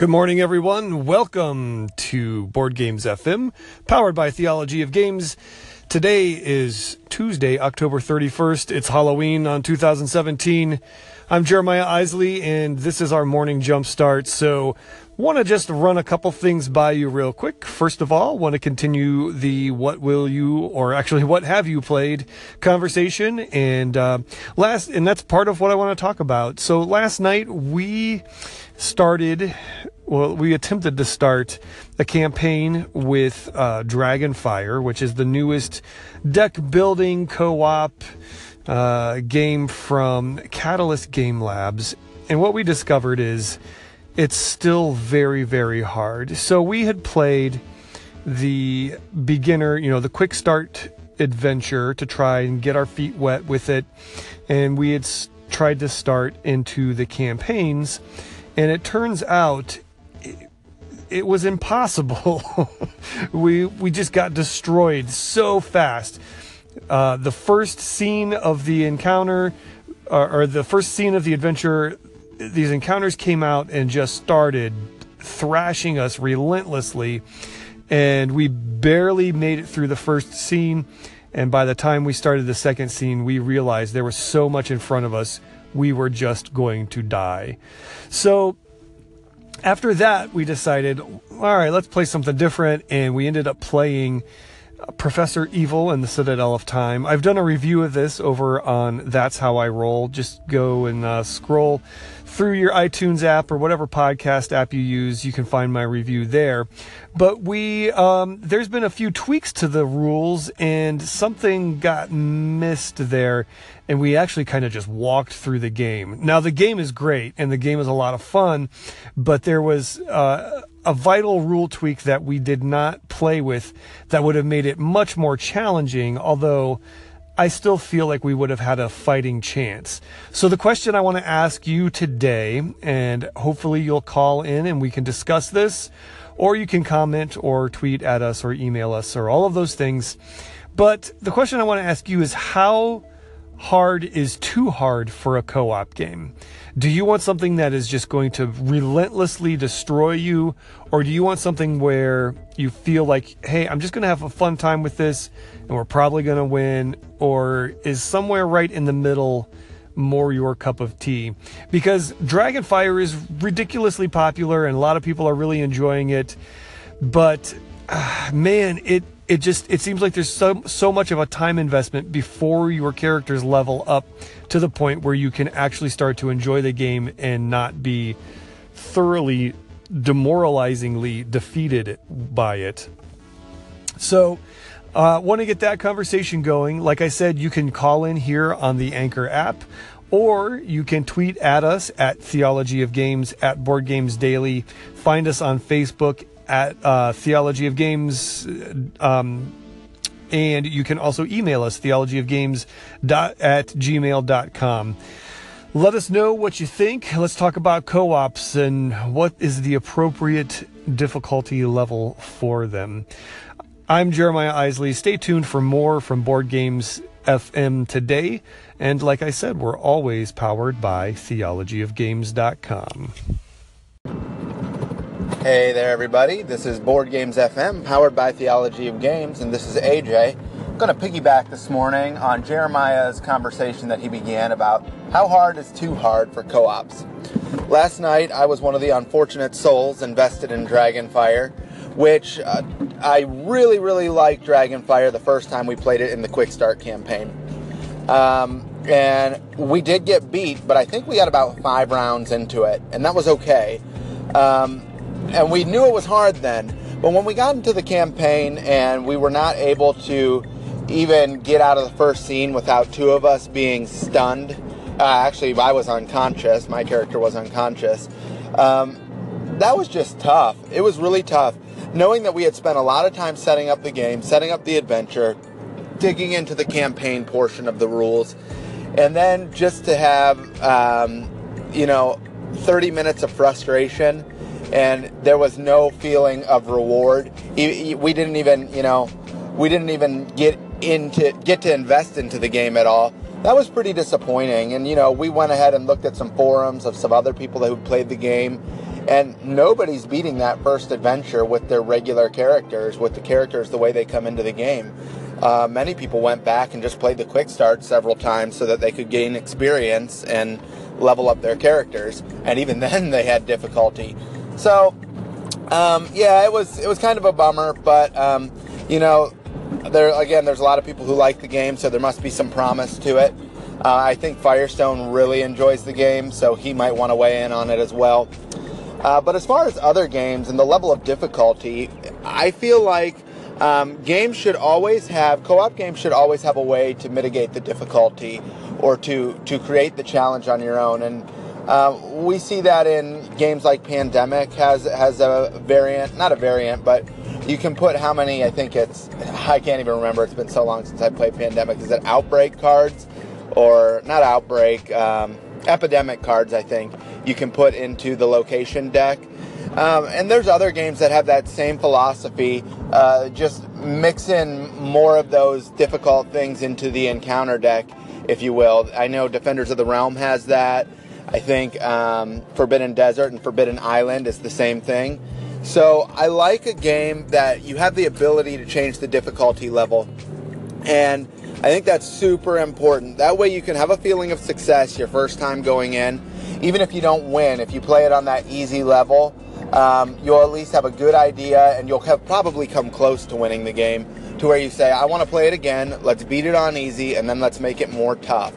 Good morning, everyone. Welcome to Board Games FM, powered by Theology of Games. Today is Tuesday, October 31st. It's Halloween on 2017. I'm Jeremiah Isley, and this is our morning jump start. So, want to just run a couple things by you real quick. First of all, want to continue the what will you, or actually what have you played conversation, and uh, last, and that's part of what I want to talk about. So last night we started, well, we attempted to start a campaign with uh, Dragonfire, which is the newest deck building co op uh, game from Catalyst Game Labs. And what we discovered is it's still very, very hard. So we had played the beginner, you know, the quick start adventure to try and get our feet wet with it. And we had tried to start into the campaigns and it turns out it, it was impossible. we we just got destroyed so fast. Uh, the first scene of the encounter, or the first scene of the adventure, these encounters came out and just started thrashing us relentlessly, and we barely made it through the first scene. And by the time we started the second scene, we realized there was so much in front of us we were just going to die. So after that, we decided, all right, let's play something different. And we ended up playing Professor Evil and the Citadel of Time. I've done a review of this over on That's How I Roll. Just go and uh, scroll through your iTunes app or whatever podcast app you use. You can find my review there. But we, um, there's been a few tweaks to the rules and something got missed there. And we actually kind of just walked through the game. Now, the game is great and the game is a lot of fun, but there was, uh, a vital rule tweak that we did not play with that would have made it much more challenging, although I still feel like we would have had a fighting chance. So the question I want to ask you today, and hopefully you'll call in and we can discuss this, or you can comment or tweet at us or email us or all of those things. But the question I want to ask you is how hard is too hard for a co-op game? Do you want something that is just going to relentlessly destroy you? Or do you want something where you feel like, hey, I'm just going to have a fun time with this and we're probably going to win? Or is somewhere right in the middle more your cup of tea? Because Dragonfire is ridiculously popular and a lot of people are really enjoying it. But uh, man, it it just it seems like there's so so much of a time investment before your characters level up to the point where you can actually start to enjoy the game and not be thoroughly demoralizingly defeated by it. So, uh, want to get that conversation going? Like I said, you can call in here on the Anchor app, or you can tweet at us at Theology of Games at Board Games Daily. Find us on Facebook at uh, Theology of Games. Um, and you can also email us, theologyofgames at gmail.com. Let us know what you think. Let's talk about co ops and what is the appropriate difficulty level for them. I'm Jeremiah Isley. Stay tuned for more from Board Games FM today. And like I said, we're always powered by theologyofgames.com. Hey there, everybody. This is Board Games FM, powered by Theology of Games, and this is AJ. I'm going to piggyback this morning on Jeremiah's conversation that he began about how hard is too hard for co ops. Last night, I was one of the unfortunate souls invested in Dragonfire, which uh, I really, really liked Dragonfire the first time we played it in the Quick Start campaign. Um, and we did get beat, but I think we got about five rounds into it, and that was okay. Um, and we knew it was hard then. But when we got into the campaign and we were not able to even get out of the first scene without two of us being stunned, uh, actually, I was unconscious. My character was unconscious. Um, that was just tough. It was really tough. Knowing that we had spent a lot of time setting up the game, setting up the adventure, digging into the campaign portion of the rules, and then just to have, um, you know, 30 minutes of frustration and there was no feeling of reward. We didn't even, you know, we didn't even get into get to invest into the game at all. That was pretty disappointing. And you know, we went ahead and looked at some forums of some other people who played the game, And nobody's beating that first adventure with their regular characters, with the characters the way they come into the game. Uh, many people went back and just played the quick start several times so that they could gain experience and level up their characters. And even then, they had difficulty. So, um, yeah, it was it was kind of a bummer, but um, you know, there again, there's a lot of people who like the game, so there must be some promise to it. Uh, I think Firestone really enjoys the game, so he might want to weigh in on it as well. Uh, but as far as other games and the level of difficulty, I feel like um, games should always have co-op games should always have a way to mitigate the difficulty or to to create the challenge on your own and uh, we see that in games like Pandemic has has a variant, not a variant, but you can put how many? I think it's I can't even remember. It's been so long since I played Pandemic. Is it Outbreak cards or not Outbreak? Um, epidemic cards, I think you can put into the location deck. Um, and there's other games that have that same philosophy. Uh, just mix in more of those difficult things into the encounter deck, if you will. I know Defenders of the Realm has that. I think um, Forbidden Desert and Forbidden Island is the same thing. So I like a game that you have the ability to change the difficulty level. And I think that's super important. That way you can have a feeling of success your first time going in. Even if you don't win, if you play it on that easy level, um, you'll at least have a good idea and you'll have probably come close to winning the game to where you say, I want to play it again, let's beat it on easy, and then let's make it more tough.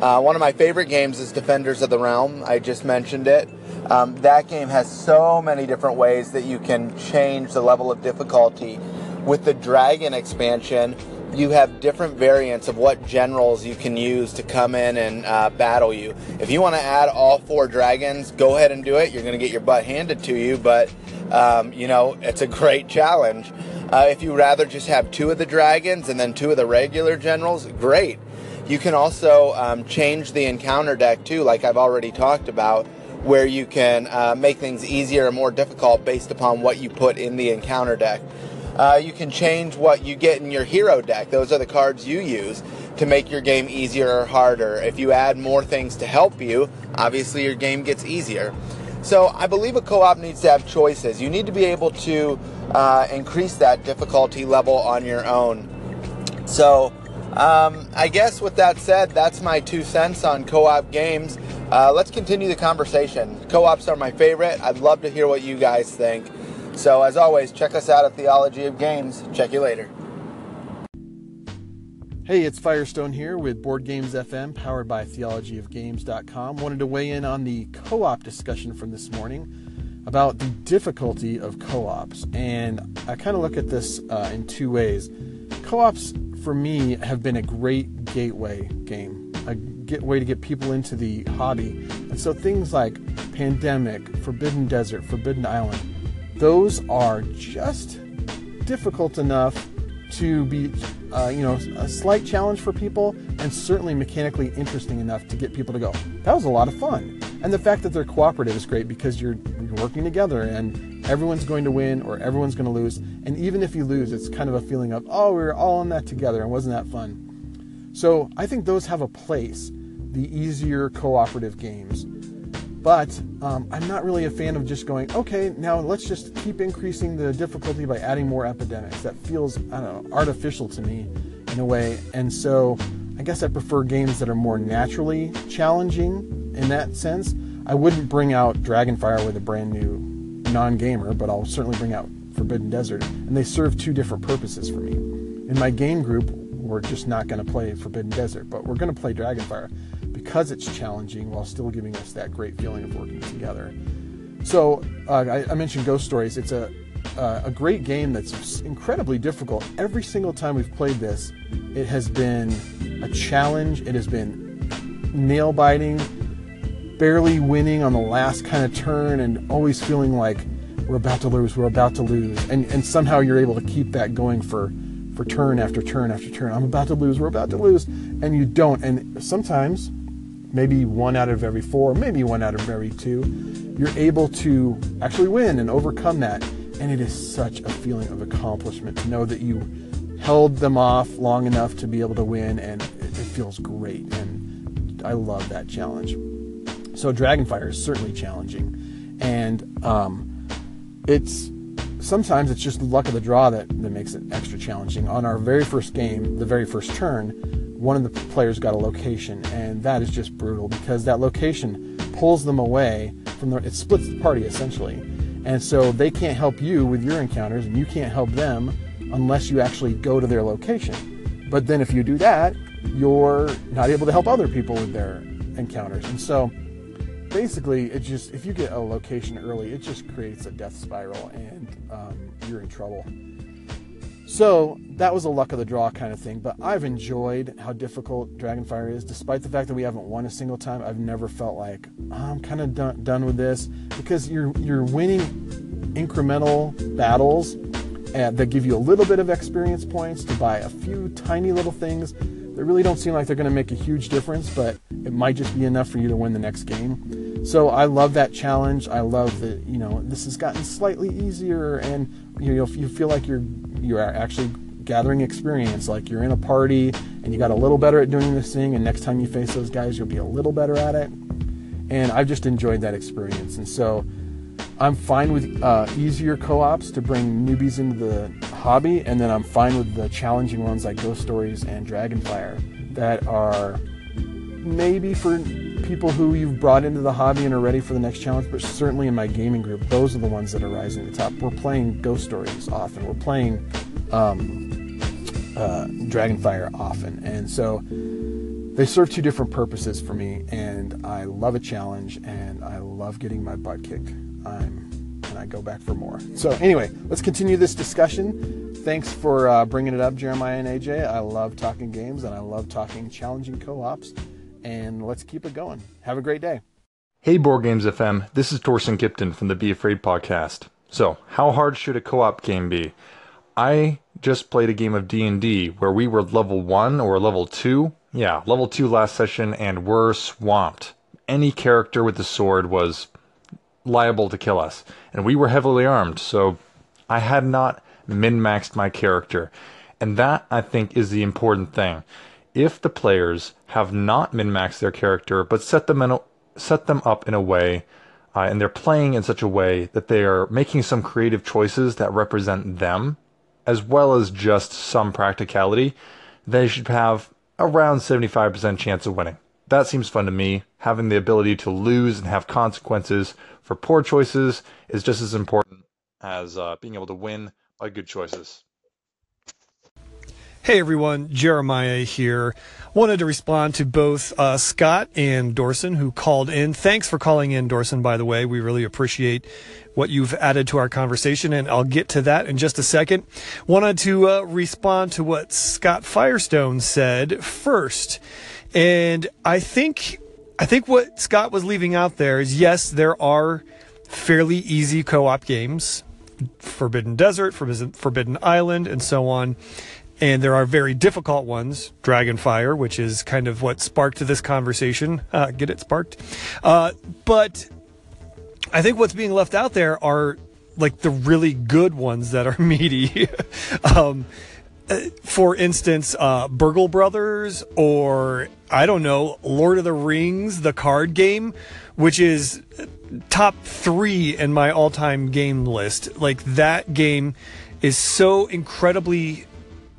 Uh, one of my favorite games is Defenders of the Realm. I just mentioned it. Um, that game has so many different ways that you can change the level of difficulty. With the Dragon expansion, you have different variants of what generals you can use to come in and uh, battle you. If you want to add all four dragons, go ahead and do it. You're going to get your butt handed to you, but um, you know it's a great challenge. Uh, if you rather just have two of the dragons and then two of the regular generals, great. You can also um, change the encounter deck too, like I've already talked about, where you can uh, make things easier or more difficult based upon what you put in the encounter deck. Uh, you can change what you get in your hero deck. Those are the cards you use to make your game easier or harder. If you add more things to help you, obviously your game gets easier. So I believe a co op needs to have choices. You need to be able to uh, increase that difficulty level on your own. So um, I guess with that said, that's my two cents on co op games. Uh, let's continue the conversation. Co ops are my favorite. I'd love to hear what you guys think. So, as always, check us out at Theology of Games. Check you later. Hey, it's Firestone here with Board Games FM, powered by theologyofgames.com. Wanted to weigh in on the co op discussion from this morning about the difficulty of co ops. And I kind of look at this uh, in two ways. Co ops for me, have been a great gateway game, a way to get people into the hobby. And so things like Pandemic, Forbidden Desert, Forbidden Island, those are just difficult enough to be, uh, you know, a slight challenge for people, and certainly mechanically interesting enough to get people to go. That was a lot of fun. And the fact that they're cooperative is great because you're working together and everyone's going to win or everyone's going to lose. And even if you lose, it's kind of a feeling of, oh, we were all in that together and wasn't that fun? So I think those have a place, the easier cooperative games. But um, I'm not really a fan of just going, okay, now let's just keep increasing the difficulty by adding more epidemics. That feels, I don't know, artificial to me in a way. And so I guess I prefer games that are more naturally challenging in that sense. I wouldn't bring out Dragonfire with a brand new non gamer, but I'll certainly bring out Forbidden Desert, and they serve two different purposes for me. In my game group, we're just not going to play Forbidden Desert, but we're going to play Dragonfire because it's challenging while still giving us that great feeling of working together. So uh, I, I, mentioned Ghost Stories. It's a uh, a great game that's incredibly difficult. Every single time we've played this, it has been a challenge. It has been nail biting barely winning on the last kind of turn and always feeling like we're about to lose, we're about to lose. And, and somehow you're able to keep that going for, for turn after turn after turn. I'm about to lose, we're about to lose. And you don't. And sometimes, maybe one out of every four, maybe one out of every two, you're able to actually win and overcome that. And it is such a feeling of accomplishment to know that you held them off long enough to be able to win, and it, it feels great. And I love that challenge. So Dragonfire is certainly challenging. and um, it's sometimes it's just luck of the draw that, that makes it extra challenging. On our very first game, the very first turn, one of the players got a location, and that is just brutal because that location pulls them away from the. It splits the party essentially, and so they can't help you with your encounters, and you can't help them unless you actually go to their location. But then if you do that, you're not able to help other people with their encounters, and so basically it just if you get a location early it just creates a death spiral and um, you're in trouble. So that was a luck of the draw kind of thing but i've enjoyed how difficult dragonfire is despite the fact that we haven't won a single time. I've never felt like oh, i'm kind of done, done with this because you're you're winning incremental battles uh, that give you a little bit of experience points to buy a few tiny little things that really don't seem like they're going to make a huge difference, but it might just be enough for you to win the next game. So I love that challenge. I love that you know this has gotten slightly easier, and you know you feel like you're you're actually gathering experience. Like you're in a party and you got a little better at doing this thing, and next time you face those guys, you'll be a little better at it. And I've just enjoyed that experience, and so I'm fine with uh, easier co-ops to bring newbies into the hobby, and then I'm fine with the challenging ones like Ghost Stories and Dragonfire that are maybe for people who you've brought into the hobby and are ready for the next challenge, but certainly in my gaming group, those are the ones that are rising to the top. We're playing Ghost Stories often. We're playing um, uh, Dragonfire often, and so they serve two different purposes for me. And I love a challenge, and I love getting my butt kicked. I'm I go back for more. So anyway, let's continue this discussion. Thanks for uh, bringing it up, Jeremiah and AJ. I love talking games and I love talking challenging co-ops. And let's keep it going. Have a great day. Hey, Board Games FM. This is Torsten Kipton from the Be Afraid podcast. So, how hard should a co-op game be? I just played a game of D&D where we were level 1 or level 2. Yeah, level 2 last session and we're swamped. Any character with a sword was liable to kill us. And we were heavily armed, so I had not min maxed my character. And that, I think, is the important thing. If the players have not min maxed their character, but set them, in a, set them up in a way, uh, and they're playing in such a way that they are making some creative choices that represent them, as well as just some practicality, they should have around 75% chance of winning. That seems fun to me. Having the ability to lose and have consequences for poor choices is just as important as uh, being able to win by good choices. Hey everyone, Jeremiah here. Wanted to respond to both uh, Scott and Dorson who called in. Thanks for calling in, Dorson, by the way. We really appreciate what you've added to our conversation, and I'll get to that in just a second. Wanted to uh, respond to what Scott Firestone said first. And I think I think what Scott was leaving out there is yes, there are fairly easy co-op games, Forbidden Desert, Forbidden Island, and so on. And there are very difficult ones, Dragonfire, which is kind of what sparked this conversation. Uh, get it sparked? Uh, but I think what's being left out there are like the really good ones that are meaty. um, for instance, uh, Burgle Brothers, or I don't know, Lord of the Rings, the card game, which is top three in my all time game list. Like, that game is so incredibly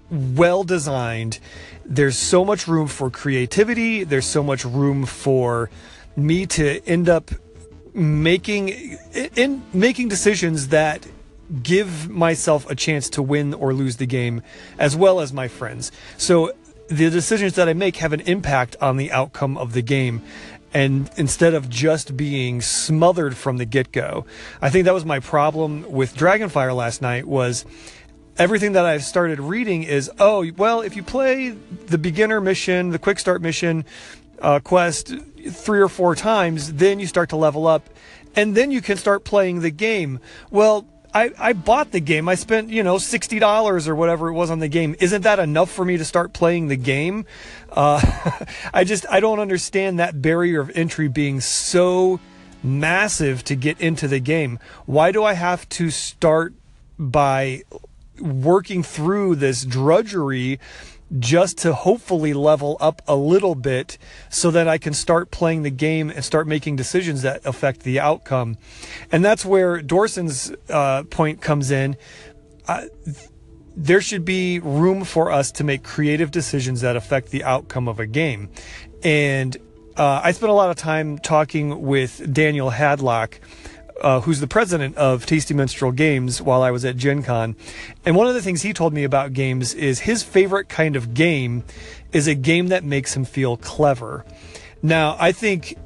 well designed. There's so much room for creativity, there's so much room for me to end up making in making decisions that give myself a chance to win or lose the game as well as my friends. So the decisions that I make have an impact on the outcome of the game. And instead of just being smothered from the get go, I think that was my problem with Dragonfire last night was everything that I've started reading is, oh, well, if you play the beginner mission, the quick start mission, uh, quest three or four times, then you start to level up and then you can start playing the game. Well, I, I bought the game. I spent, you know, $60 or whatever it was on the game. Isn't that enough for me to start playing the game? Uh, I just, I don't understand that barrier of entry being so massive to get into the game. Why do I have to start by working through this drudgery just to hopefully level up a little bit so that I can start playing the game and start making decisions that affect the outcome. And that's where Dorson's uh, point comes in. There should be room for us to make creative decisions that affect the outcome of a game. And uh, I spent a lot of time talking with Daniel Hadlock uh, who's the president of Tasty Minstrel Games while I was at Gen Con. And one of the things he told me about games is his favorite kind of game is a game that makes him feel clever. Now, I think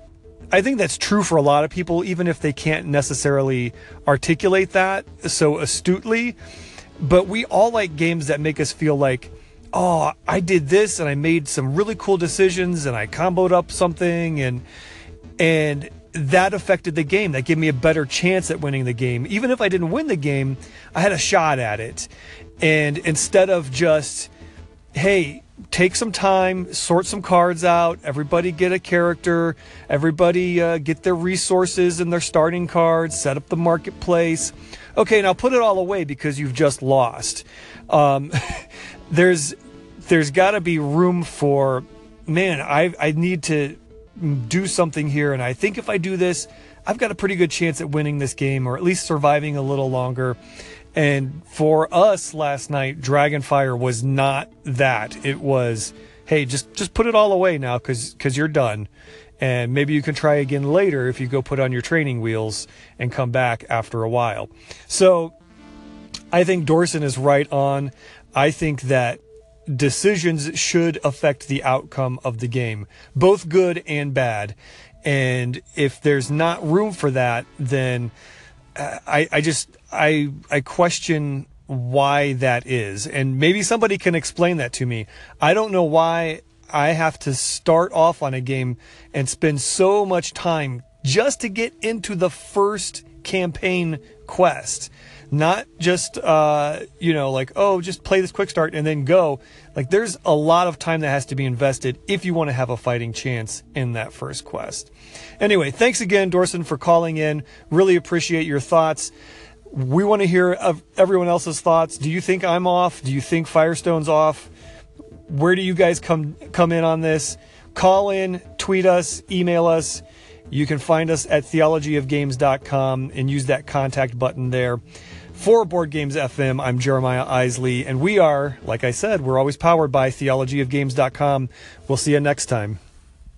I think that's true for a lot of people, even if they can't necessarily articulate that so astutely. But we all like games that make us feel like, oh, I did this and I made some really cool decisions and I comboed up something and and that affected the game. That gave me a better chance at winning the game. Even if I didn't win the game, I had a shot at it. And instead of just, hey, take some time, sort some cards out, everybody get a character, everybody uh, get their resources and their starting cards, set up the marketplace. Okay, now put it all away because you've just lost. Um, there's there's got to be room for man. I I need to do something here. And I think if I do this, I've got a pretty good chance at winning this game or at least surviving a little longer. And for us last night, Dragonfire was not that. It was, hey, just just put it all away now because because you're done. And maybe you can try again later if you go put on your training wheels and come back after a while. So I think Dorson is right on. I think that decisions should affect the outcome of the game, both good and bad. And if there's not room for that, then uh, I, I just I I question why that is, and maybe somebody can explain that to me. I don't know why I have to start off on a game and spend so much time just to get into the first campaign quest not just uh, you know like oh just play this quick start and then go. Like there's a lot of time that has to be invested if you want to have a fighting chance in that first quest. Anyway thanks again dorson for calling in. Really appreciate your thoughts. We want to hear of everyone else's thoughts. Do you think i'm off? Do you think firestone's off? Where do you guys come come in on this? Call in tweet us email us. You can find us at theologyofgames.com and use that contact button there. For Board Games FM, I'm Jeremiah Isley, and we are, like I said, we're always powered by theologyofgames.com. We'll see you next time.